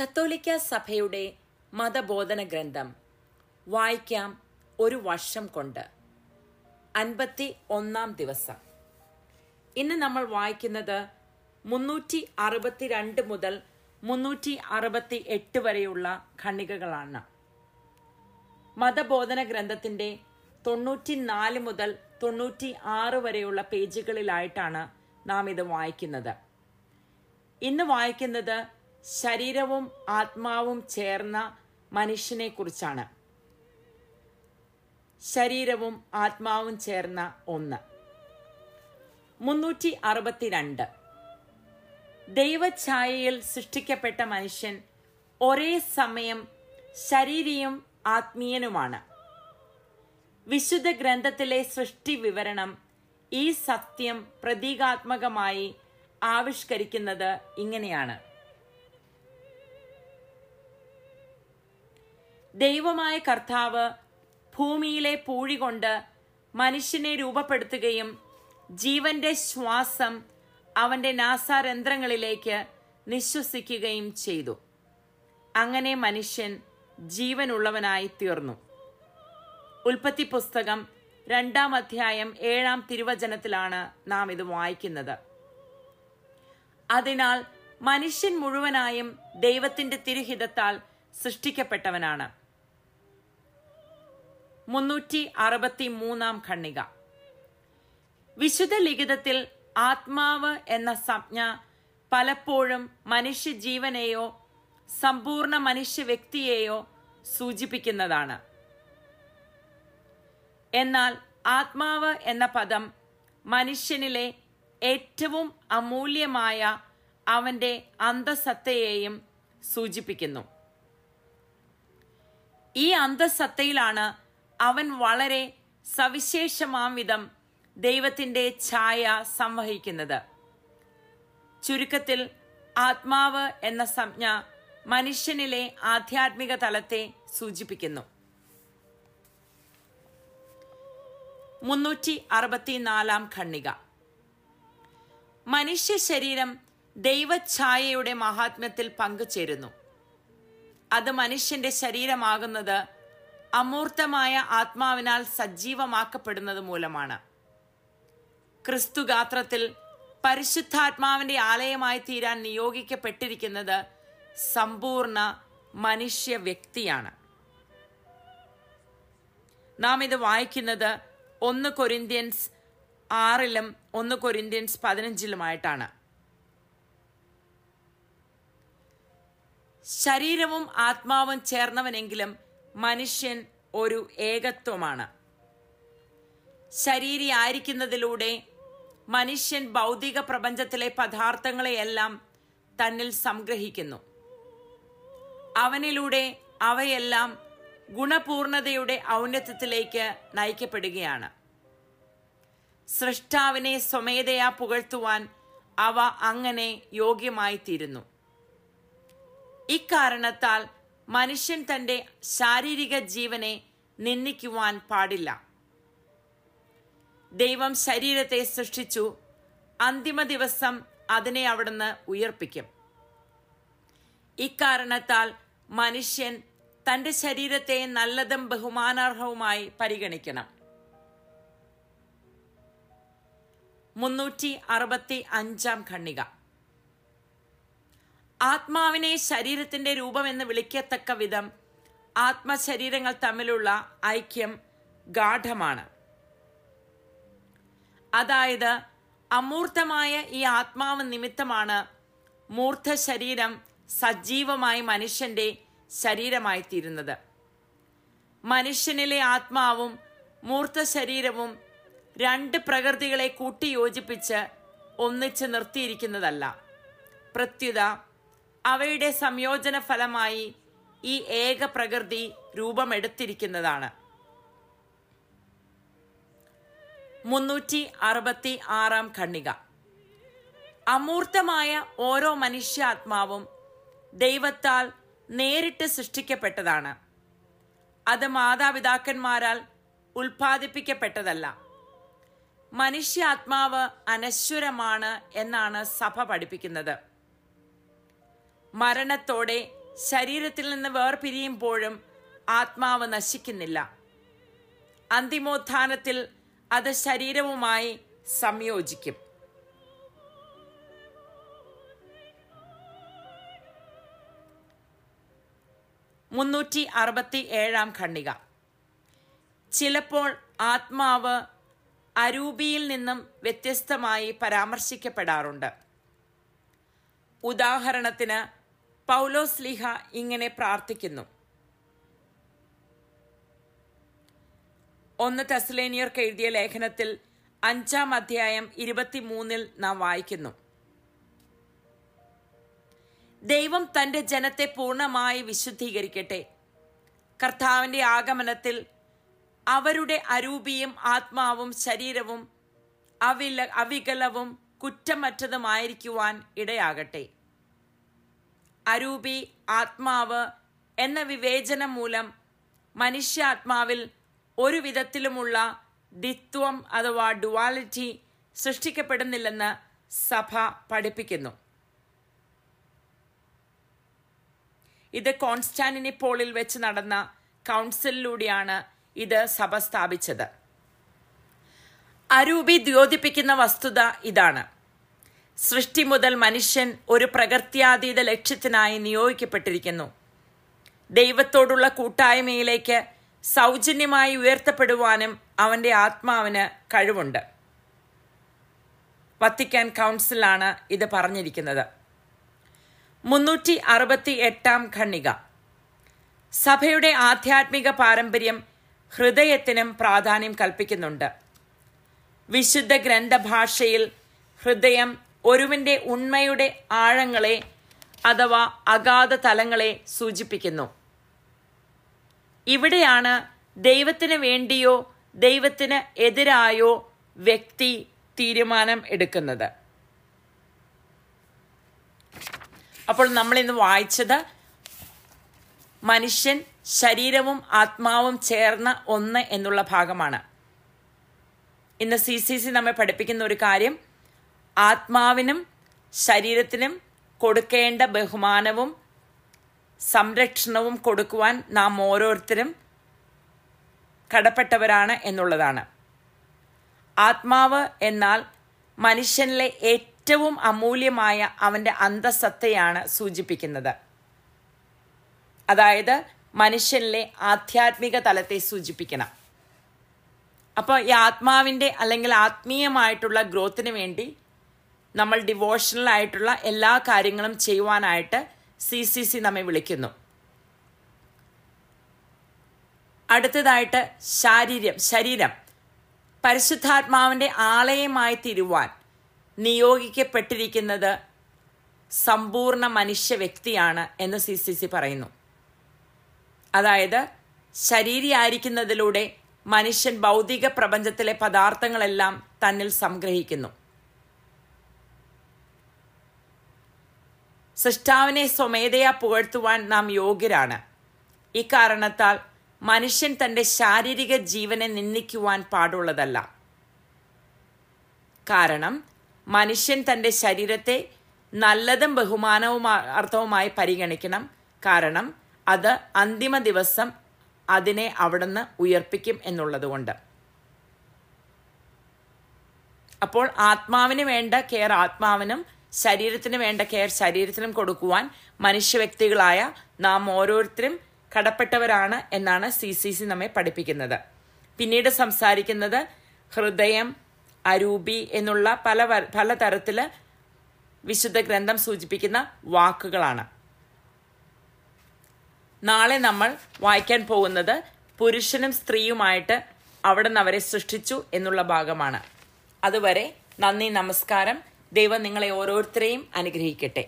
കത്തോലിക്ക സഭയുടെ മതബോധന ഗ്രന്ഥം വായിക്കാം ഒരു വർഷം കൊണ്ട്. അൻപത്തി ഒന്നാം ദിവസം. ഇന്ന് നമ്മൾ വായിക്കുന്നത് മുന്നൂറ്റി അറുപത്തിരണ്ട് മുതൽ മുന്നൂറ്റി അറുപത്തി എട്ട് വരെയുള്ള ഖണ്ഡികകളാണ്. മതബോധന ഗ്രന്ഥത്തിന്റെ തൊണ്ണൂറ്റിനാല് മുതൽ തൊണ്ണൂറ്റി ആറ് വരെയുള്ള പേജുകളിലായിട്ടാണ് നാം ഇത് വായിക്കുന്നത്. ഇന്ന് വായിക്കുന്നത് ശരീരവും ആത്മാവും ചേർന്ന മനുഷ്യനെ കുറിച്ചാണ് ശരീരവും ആത്മാവും ചേർന്ന ഒന്ന്. മുന്നൂറ്റി അറുപത്തിരണ്ട് ദൈവഛായയിൽ സൃഷ്ടിക്കപ്പെട്ട മനുഷ്യൻ ഒരേ സമയം ശരീരിയും ആത്മീയനുമാണ്. വിശുദ്ധ ഗ്രന്ഥത്തിലെ സൃഷ്ടി വിവരണം ഈ സത്യം പ്രതീകാത്മകമായി ആവിഷ്കരിക്കുന്നത് ഇങ്ങനെയാണ്. ദൈവമായ കർത്താവ് ഭൂമിയിലെ പൂഴി കൊണ്ട് മനുഷ്യനെ രൂപപ്പെടുത്തുകയും ജീവന്റെ ശ്വാസം അവന്റെ നാസാരന്ധ്രങ്ങളിലേക്ക് നിശ്വസിക്കുകയും ചെയ്തു. അങ്ങനെ മനുഷ്യൻ ജീവനുള്ളവനായി തീർന്നു. ഉൽപ്പത്തി പുസ്തകം രണ്ടാം അധ്യായം ഏഴാം തിരുവചനത്തിലാണ് നാം ഇത് വായിക്കുന്നത്. അതിനാൽ മനുഷ്യൻ മുഴുവനായും ദൈവത്തിന്റെ തിരുഹിതത്താൽ സൃഷ്ടിക്കപ്പെട്ടവനാണ്. മുന്നൂറ്റി അറുപത്തി മൂന്നാം ഖണ്ണിക വിശുദ്ധ ലിഖിതത്തിൽ ആത്മാവ് എന്ന സംജ്ഞ പലപ്പോഴും മനുഷ്യ ജീവനെയോ സമ്പൂർണ മനുഷ്യ വ്യക്തിയെയോ സൂചിപ്പിക്കുന്നതാണ്. എന്നാൽ ആത്മാവ് എന്ന പദം മനുഷ്യനിലെ ഏറ്റവും അമൂല്യമായ അവന്റെ അന്തസത്തയെയും സൂചിപ്പിക്കുന്നു. ഈ അന്തസത്തയിലാണ് അവൻ വളരെ സവിശേഷമാം വിധം ദൈവത്തിന്റെ ഛായ സംവഹിക്കുന്നത്. ചുരുക്കത്തിൽ ആത്മാവ് എന്ന സംജ്ഞ മനുഷ്യനിലെ ആധ്യാത്മിക തലത്തെ സൂചിപ്പിക്കുന്നു. മുന്നൂറ്റി അറുപത്തിനാലാം ഖണ്ണിക മനുഷ്യ ശരീരം ദൈവഛായയുടെ മഹാത്മ്യത്തിൽ പങ്കുചേരുന്നു. അത് മനുഷ്യന്റെ ശരീരമാകുന്നത് അമൂർത്തമായ ആത്മാവിനാൽ സജീവമാക്കപ്പെടുന്നത് മൂലമാണ്. ക്രിസ്തുഗാത്രത്തിൽ പരിശുദ്ധാത്മാവിന്റെ ആലയമായി തീരാൻ നിയോഗിക്കപ്പെട്ടിരിക്കുന്നത് സമ്പൂർണ മനുഷ്യ വ്യക്തിയാണ്. നാം ഇത് വായിക്കുന്നത് ഒന്ന് കൊരിന്ത്യൻസ് ആറിലും ഒന്ന് കൊരിന്ത്യൻസ് പതിനഞ്ചിലുമായിട്ടാണ്. ശരീരവും ആത്മാവും ചേർന്നവനെങ്കിലും മനുഷ്യൻ ഒരു ഏകത്വമാണ്. ശരീരി ആയിരിക്കുന്നതിലൂടെ മനുഷ്യൻ ഭൗതിക പ്രപഞ്ചത്തിലെ പദാർത്ഥങ്ങളെയെല്ലാം തന്നിൽ സംഗ്രഹിക്കുന്നു. അവനിലൂടെ അവയെല്ലാം ഗുണപൂർണതയുടെ ഔന്നത്യത്തിലേക്ക് നയിക്കപ്പെടുകയാണ്. സൃഷ്ടാവിനെ സ്വമേധയാ പുകഴ്ത്തുവാൻ അവ അങ്ങനെ യോഗ്യമായി തീരുന്നു ഇക്കാരണത്താൽ മനുഷ്യൻ തന്റെ ശാരീരിക ജീവനെ നിന്ദിക്കുവാൻ പാടില്ല. ദൈവം ശരീരത്തെ സൃഷ്ടിച്ചു. അന്തിമ ദിവസം അതിനെ അവിടുന്ന് ഉയർപ്പിക്കും. ഇക്കാരണത്താൽ മനുഷ്യൻ തന്റെ ശരീരത്തെ നല്ലതും ബഹുമാനാർഹവുമായി പരിഗണിക്കണം. മുന്നൂറ്റി അറുപത്തി അഞ്ചാം ഖണ്ണിക ആത്മാവിനെ ശരീരത്തിന്റെ രൂപമെന്ന് വിളിക്കത്തക്ക വിധം ആത്മശരീരങ്ങൾ തമ്മിലുള്ള ഐക്യം ഗാഠമാണ്. അതായത് അമൂർത്തമായ ഈ ആത്മാവ് നിമിത്തമാണ് മൂർത്ത ശരീരം സജീവമായി മനുഷ്യന്റെ ശരീരമായി തീരുന്നത് മനുഷ്യനിലെ ആത്മാവും മൂർത്ത ശരീരവും രണ്ട് പ്രകൃതികളെ കൂട്ടിയോജിപ്പിച്ച് ഒന്നിച്ച് നിർത്തിയിരിക്കുന്നതല്ല. പ്രത്യുത അവയുടെ സംയോജന ഫലമായി ഈ ഏക പ്രകൃതി രൂപമെടുത്തിരിക്കുന്നതാണ്. മുന്നൂറ്റി അറുപത്തി ആറാം ഖണ്ണിക അമൂർത്തമായ ഓരോ മനുഷ്യാത്മാവും ദൈവത്താൽ നേരിട്ട് സൃഷ്ടിക്കപ്പെട്ടതാണ്. അത് മാതാപിതാക്കന്മാരാൽ ഉൽപ്പാദിപ്പിക്കപ്പെട്ടതല്ല. മനുഷ്യാത്മാവ് അനശ്വരമാണ് എന്നാണ് സഭ പഠിപ്പിക്കുന്നത്. മരണത്തോടെ ശരീരത്തിൽ നിന്ന് വേർപിരിയുമ്പോഴും ആത്മാവ് നശിക്കുന്നില്ല. അന്തിമോത്ഥാനത്തിൽ അത് ശരീരവുമായി സംയോജിക്കും. മുന്നൂറ്റി അറുപത്തി ഏഴാം ഖണ്ഡിക. ചിലപ്പോൾ ആത്മാവ് അരൂപിയിൽ നിന്നും വ്യത്യസ്തമായി പരാമർശിക്കപ്പെടാറുണ്ട്. ഉദാഹരണത്തിന് പൗലോസ് ലിഹ ഇങ്ങനെ പ്രാർത്ഥിക്കുന്നു. ഒന്ന് തെസ്ലേനിയർക്ക് എഴുതിയ ലേഖനത്തിൽ അഞ്ചാം അധ്യായം ഇരുപത്തിമൂന്നിൽ നാം വായിക്കുന്നു. ദൈവം തന്റെ ജനത്തെ പൂർണമായി വിശുദ്ധീകരിക്കട്ടെ. കർത്താവിന്റെ ആഗമനത്തിൽ അവരുടെ അരൂപിയും ആത്മാവും ശരീരവും അവില അവികലവും കുറ്റമറ്റതുമായിരിക്കുവാൻ ഇടയാകട്ടെ. അരൂപി ആത്മാവ് എന്ന വിവേചനം മൂലം മനുഷ്യാത്മാവിൽ ഒരു വിധത്തിലുമുള്ള ദ്വിത്വം അഥവാ ഡുവാലിറ്റി സൃഷ്ടിക്കപ്പെടുന്നില്ലെന്ന് സഭ പഠിപ്പിക്കുന്നു. ഇത് കോൺസ്റ്റാന്റിനിപ്പോളിൽ വെച്ച് നടന്ന കൗൺസിലിലൂടെയാണ് ഇത് സഭ സ്ഥാപിച്ചത്. അരൂപി ദ്യോതിപ്പിക്കുന്ന വസ്തുത ഇതാണ്. സൃഷ്ടി മുതൽ മനുഷ്യൻ ഒരു പ്രകൃത്യാതീത ലക്ഷ്യത്തിനായി നിയോഗിക്കപ്പെട്ടിരിക്കുന്നു. ദൈവത്തോടുള്ള കൂട്ടായ്മയിലേക്ക് സൗജന്യമായി ഉയർത്തപ്പെടുവാനും അവന്റെ ആത്മാവിന് കഴിവുണ്ട്. വത്തിക്കാൻ കൗൺസിലാണ് ഇത് പറഞ്ഞിരിക്കുന്നത്. മുന്നൂറ്റി അറുപത്തി എട്ടാം ഖണ്ണിക സഭയുടെ ആധ്യാത്മിക പാരമ്പര്യം ഹൃദയത്തിനും പ്രാധാന്യം കൽപ്പിക്കുന്നുണ്ട്. വിശുദ്ധ ഗ്രന്ഥഭാഷയിൽ ഹൃദയം ഒരുവന്റെ ഉണ്മയുടെ ആഴങ്ങളെ അഥവാ അഗാധ തലങ്ങളെ സൂചിപ്പിക്കുന്നു. ഇവിടെയാണ് ദൈവത്തിന് വേണ്ടിയോ ദൈവത്തിന് എതിരായോ വ്യക്തി തീരുമാനം എടുക്കുന്നത്. അപ്പോൾ നമ്മൾ ഇന്ന് വായിച്ചത് മനുഷ്യൻ ശരീരവും ആത്മാവും ചേർന്ന ഒന്ന് എന്നുള്ള ഭാഗമാണ്. ഇന്ന് സി സി സി നമ്മെ പഠിപ്പിക്കുന്ന ഒരു കാര്യം ആത്മാവിനും ശരീരത്തിനും കൊടുക്കേണ്ട ബഹുമാനവും സംരക്ഷണവും കൊടുക്കുവാൻ നാം ഓരോരുത്തരും കടപ്പെട്ടവരാണ് എന്നുള്ളതാണ്. ആത്മാവ് എന്നാൽ മനുഷ്യനിലെ ഏറ്റവും അമൂല്യമായ അവന്റെ അന്തസത്തയാണ് സൂചിപ്പിക്കുന്നത്. അതായത് മനുഷ്യനിലെ ആധ്യാത്മിക തലത്തെ സൂചിപ്പിക്കണം. അപ്പോൾ ഈ ആത്മാവിന്റെ അല്ലെങ്കിൽ ആത്മീയമായിട്ടുള്ള ഗ്രോത്തിന് വേണ്ടി നമ്മൾ ഡിവോഷണൽ ആയിട്ടുള്ള എല്ലാ കാര്യങ്ങളും ചെയ്യുവാനായിട്ട് സി സി സി നമ്മെ വിളിക്കുന്നു. അടുത്തതായിട്ട് ശാരീരം ശരീരം. പരിശുദ്ധാത്മാവിന്റെ ആലയമായി തിരുവാൻ നിയോഗിക്കപ്പെട്ടിരിക്കുന്നത് സമ്പൂർണ മനുഷ്യ വ്യക്തിയാണ് എന്ന് സി സി സി പറയുന്നു. അതായത് ശരീരയായിരിക്കുന്നതിലൂടെ മനുഷ്യൻ ഭൗതിക പ്രപഞ്ചത്തിലെ പദാർത്ഥങ്ങളെല്ലാം തന്നിൽ സംഗ്രഹിക്കുന്നു. സൃഷ്ടാവിനെ സ്വമേധയാ പുകഴ്ത്തുവാൻ നാം യോഗ്യരാണ്. ഇക്കാരണത്താൽ മനുഷ്യൻ തന്റെ ശാരീരിക ജീവനെ നിന്ദിക്കുവാൻ പാടുള്ളതല്ല. കാരണം മനുഷ്യൻ തന്റെ ശരീരത്തെ നല്ലതും ബഹുമാനവും അർത്ഥവുമായി പരിഗണിക്കണം. കാരണം അത് അന്തിമ ദിവസം അതിനെ അവിടുന്ന് ഉയർപ്പിക്കും എന്നുള്ളതുകൊണ്ട്. അപ്പോൾ ആത്മാവിന് വേണ്ട കെയർ ആത്മാവിനും ശരീരത്തിന് വേണ്ട കെയർ ശരീരത്തിനും കൊടുക്കുവാൻ മനുഷ്യ വ്യക്തികളായ നാം ഓരോരുത്തരും കടപ്പെട്ടവരാണ് എന്നാണ് സി സി സി നമ്മെ പഠിപ്പിക്കുന്നത്. പിന്നീട് സംസാരിക്കുന്നത് ഹൃദയം അരൂപി എന്നുള്ള പല പല തരത്തിൽ വിശുദ്ധ ഗ്രന്ഥം സൂചിപ്പിക്കുന്ന വാക്കുകളാണ്. നാളെ നമ്മൾ വായിക്കാൻ പോകുന്നത് പുരുഷനും സ്ത്രീയുമായിട്ട് അവിടെ നിന്ന് അവരെ സൃഷ്ടിച്ചു എന്നുള്ള ഭാഗമാണ്. അതുവരെ നന്ദി നമസ്കാരം. ദൈവം നിങ്ങളെ ഓരോരുത്തരെയും അനുഗ്രഹിക്കട്ടെ.